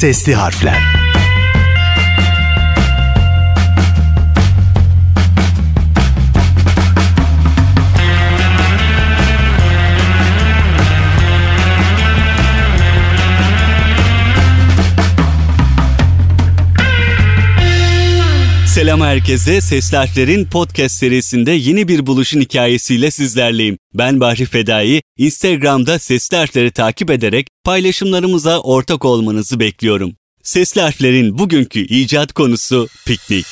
Sesli harfler. Selam herkese. Sesli Harfler'in podcast serisinde yeni bir buluşun hikayesiyle sizlerleyim. Ben Bahri Fedai. Instagram'da Sesli Harfler'i takip ederek paylaşımlarımıza ortak olmanızı bekliyorum. Sesli Harfler'in bugünkü icat konusu piknik.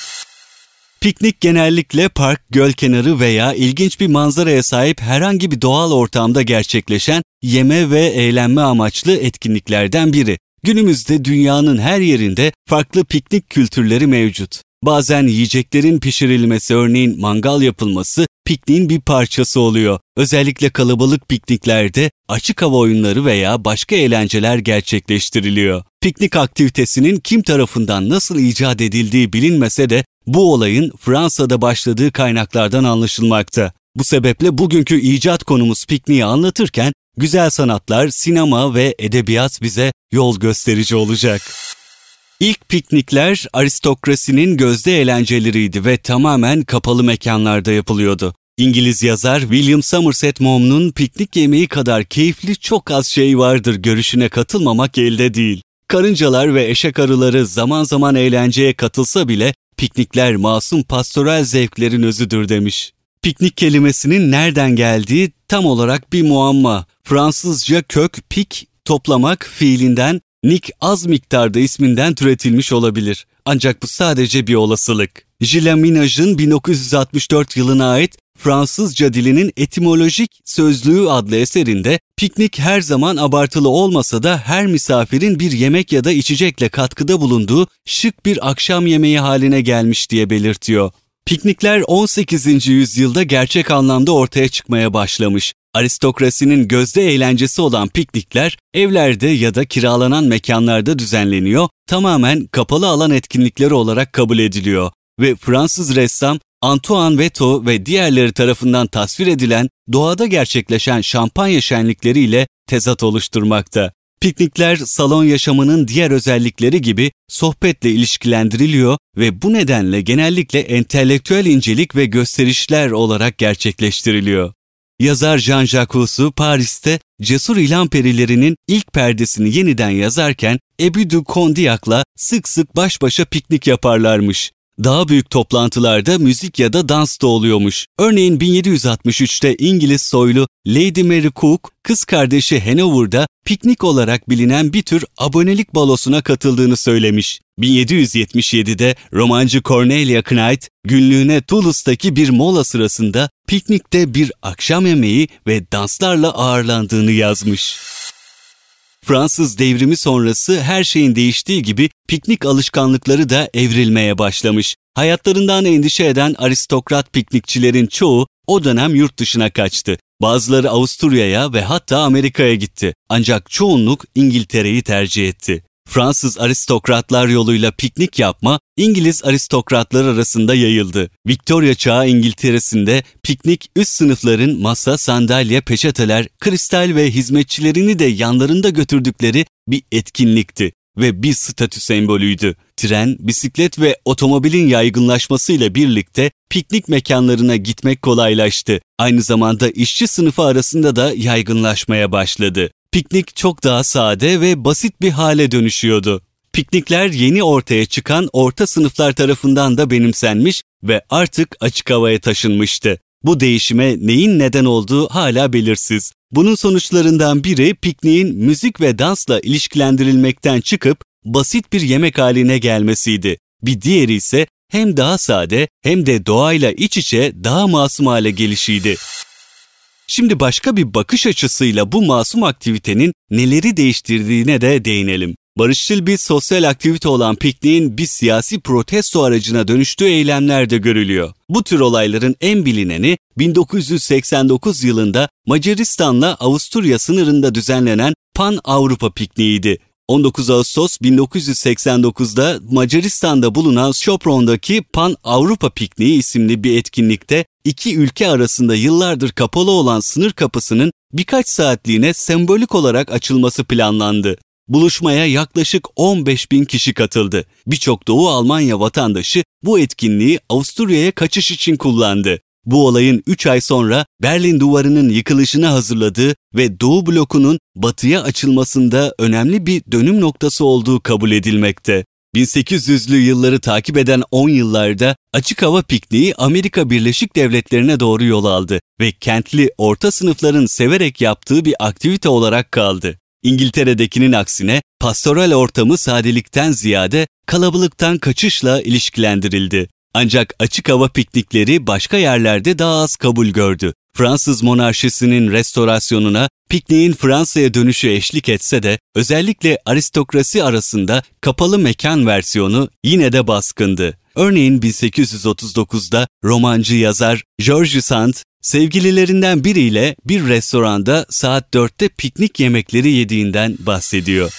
Piknik genellikle park, göl kenarı veya ilginç bir manzaraya sahip herhangi bir doğal ortamda gerçekleşen yeme ve eğlenme amaçlı etkinliklerden biri. Günümüzde dünyanın her yerinde farklı piknik kültürleri mevcut. Bazen yiyeceklerin pişirilmesi örneğin mangal yapılması pikniğin bir parçası oluyor. Özellikle kalabalık pikniklerde açık hava oyunları veya başka eğlenceler gerçekleştiriliyor. Piknik aktivitesinin kim tarafından nasıl icat edildiği bilinmese de bu olayın Fransa'da başladığı kaynaklardan anlaşılmakta. Bu sebeple bugünkü icat konumuz pikniği anlatırken güzel sanatlar, sinema ve edebiyat bize yol gösterici olacak. İlk piknikler aristokrasinin gözde eğlenceleriydi ve tamamen kapalı mekanlarda yapılıyordu. İngiliz yazar William Somerset Maugham'un piknik yemeği kadar keyifli çok az şey vardır görüşüne katılmamak elde değil. Karıncalar ve eşek arıları zaman zaman eğlenceye katılsa bile piknikler masum pastoral zevklerin özüdür demiş. Piknik kelimesinin nereden geldiği tam olarak bir muamma. Fransızca kök pik toplamak fiilinden Nick az miktarda isminden türetilmiş olabilir. Ancak bu sadece bir olasılık. Gilles Minage'ın 1964 yılına ait Fransızca dilinin etimolojik sözlüğü adlı eserinde piknik her zaman abartılı olmasa da her misafirin bir yemek ya da içecekle katkıda bulunduğu şık bir akşam yemeği haline gelmiş diye belirtiyor. Piknikler 18. yüzyılda gerçek anlamda ortaya çıkmaya başlamış. Aristokrasinin gözde eğlencesi olan piknikler evlerde ya da kiralanan mekanlarda düzenleniyor, tamamen kapalı alan etkinlikleri olarak kabul ediliyor ve Fransız ressam Antoine Veto ve diğerleri tarafından tasvir edilen doğada gerçekleşen şampanya şenlikleriyle tezat oluşturmakta. Piknikler salon yaşamının diğer özellikleri gibi sohbetle ilişkilendiriliyor ve bu nedenle genellikle entelektüel incelik ve gösterişler olarak gerçekleştiriliyor. Yazar Jean-Jacques Rousseau Paris'te Cesur İlan Perilerinin ilk perdesini yeniden yazarken Ebu du Condillac'la sık sık baş başa piknik yaparlarmış. Daha büyük toplantılarda müzik ya da dans da oluyormuş. Örneğin 1763'te İngiliz soylu Lady Mary Cook, kız kardeşi Hanover'da piknik olarak bilinen bir tür abonelik balosuna katıldığını söylemiş. 1777'de romancı Cornelia Knight, günlüğüne Toulouse'daki bir mola sırasında piknikte bir akşam yemeği ve danslarla ağırlandığını yazmış. Fransız devrimi sonrası her şeyin değiştiği gibi piknik alışkanlıkları da evrilmeye başlamış. Hayatlarından endişe eden aristokrat piknikçilerin çoğu o dönem yurt dışına kaçtı. Bazıları Avusturya'ya ve hatta Amerika'ya gitti. Ancak çoğunluk İngiltere'yi tercih etti. Fransız aristokratlar yoluyla piknik yapma İngiliz aristokratlar arasında yayıldı. Victoria çağı İngiltere'sinde piknik üst sınıfların masa, sandalye, peçeteler, kristal ve hizmetçilerini de yanlarında götürdükleri bir etkinlikti ve bir statü sembolüydü. Tren, bisiklet ve otomobilin yaygınlaşmasıyla birlikte piknik mekanlarına gitmek kolaylaştı. Aynı zamanda işçi sınıfı arasında da yaygınlaşmaya başladı piknik çok daha sade ve basit bir hale dönüşüyordu. Piknikler yeni ortaya çıkan orta sınıflar tarafından da benimsenmiş ve artık açık havaya taşınmıştı. Bu değişime neyin neden olduğu hala belirsiz. Bunun sonuçlarından biri pikniğin müzik ve dansla ilişkilendirilmekten çıkıp basit bir yemek haline gelmesiydi. Bir diğeri ise hem daha sade hem de doğayla iç içe daha masum hale gelişiydi. Şimdi başka bir bakış açısıyla bu masum aktivitenin neleri değiştirdiğine de değinelim. Barışçıl bir sosyal aktivite olan pikniğin bir siyasi protesto aracına dönüştüğü eylemler de görülüyor. Bu tür olayların en bilineni 1989 yılında Macaristan'la Avusturya sınırında düzenlenen Pan Avrupa pikniğiydi. 19 Ağustos 1989'da Macaristan'da bulunan Sopron'daki Pan Avrupa Pikniği isimli bir etkinlikte iki ülke arasında yıllardır kapalı olan sınır kapısının birkaç saatliğine sembolik olarak açılması planlandı. Buluşmaya yaklaşık 15 bin kişi katıldı. Birçok Doğu Almanya vatandaşı bu etkinliği Avusturya'ya kaçış için kullandı. Bu olayın 3 ay sonra Berlin Duvarı'nın yıkılışını hazırladığı ve Doğu blokunun batıya açılmasında önemli bir dönüm noktası olduğu kabul edilmekte. 1800'lü yılları takip eden 10 yıllarda açık hava pikniği Amerika Birleşik Devletleri'ne doğru yol aldı ve kentli orta sınıfların severek yaptığı bir aktivite olarak kaldı. İngiltere'dekinin aksine pastoral ortamı sadelikten ziyade kalabalıktan kaçışla ilişkilendirildi. Ancak açık hava piknikleri başka yerlerde daha az kabul gördü. Fransız monarşisinin restorasyonuna pikniğin Fransa'ya dönüşü eşlik etse de özellikle aristokrasi arasında kapalı mekan versiyonu yine de baskındı. Örneğin 1839'da romancı yazar Georges Sand sevgililerinden biriyle bir restoranda saat 4'te piknik yemekleri yediğinden bahsediyor.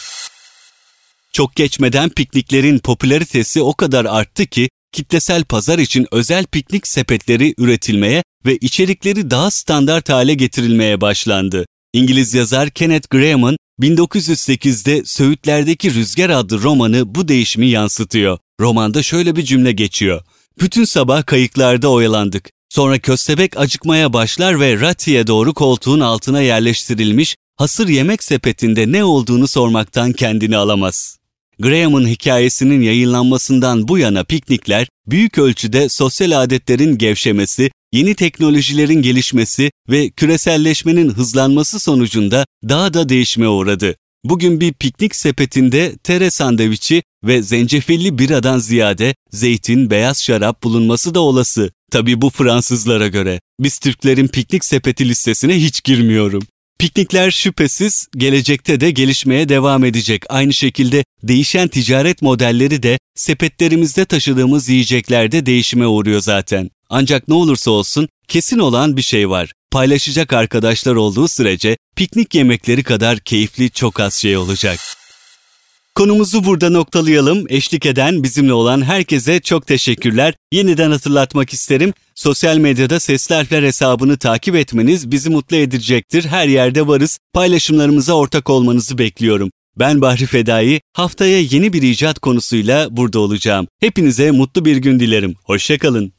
Çok geçmeden pikniklerin popülaritesi o kadar arttı ki kitlesel pazar için özel piknik sepetleri üretilmeye ve içerikleri daha standart hale getirilmeye başlandı. İngiliz yazar Kenneth Graham'ın 1908'de Söğütler'deki Rüzgar adlı romanı bu değişimi yansıtıyor. Romanda şöyle bir cümle geçiyor. Bütün sabah kayıklarda oyalandık. Sonra köstebek acıkmaya başlar ve Rati'ye doğru koltuğun altına yerleştirilmiş hasır yemek sepetinde ne olduğunu sormaktan kendini alamaz. Graham'ın hikayesinin yayınlanmasından bu yana piknikler büyük ölçüde sosyal adetlerin gevşemesi, yeni teknolojilerin gelişmesi ve küreselleşmenin hızlanması sonucunda daha da değişime uğradı. Bugün bir piknik sepetinde tere sandviçi ve zencefilli biradan ziyade zeytin, beyaz şarap bulunması da olası. Tabi bu Fransızlara göre. Biz Türklerin piknik sepeti listesine hiç girmiyorum. Piknikler şüphesiz gelecekte de gelişmeye devam edecek. Aynı şekilde değişen ticaret modelleri de sepetlerimizde taşıdığımız yiyeceklerde değişime uğruyor zaten. Ancak ne olursa olsun kesin olan bir şey var. Paylaşacak arkadaşlar olduğu sürece piknik yemekleri kadar keyifli çok az şey olacak. Konumuzu burada noktalayalım. Eşlik eden, bizimle olan herkese çok teşekkürler. Yeniden hatırlatmak isterim. Sosyal medyada Sesli Harfler hesabını takip etmeniz bizi mutlu edecektir. Her yerde varız. Paylaşımlarımıza ortak olmanızı bekliyorum. Ben Bahri Fedai, haftaya yeni bir icat konusuyla burada olacağım. Hepinize mutlu bir gün dilerim. Hoşçakalın.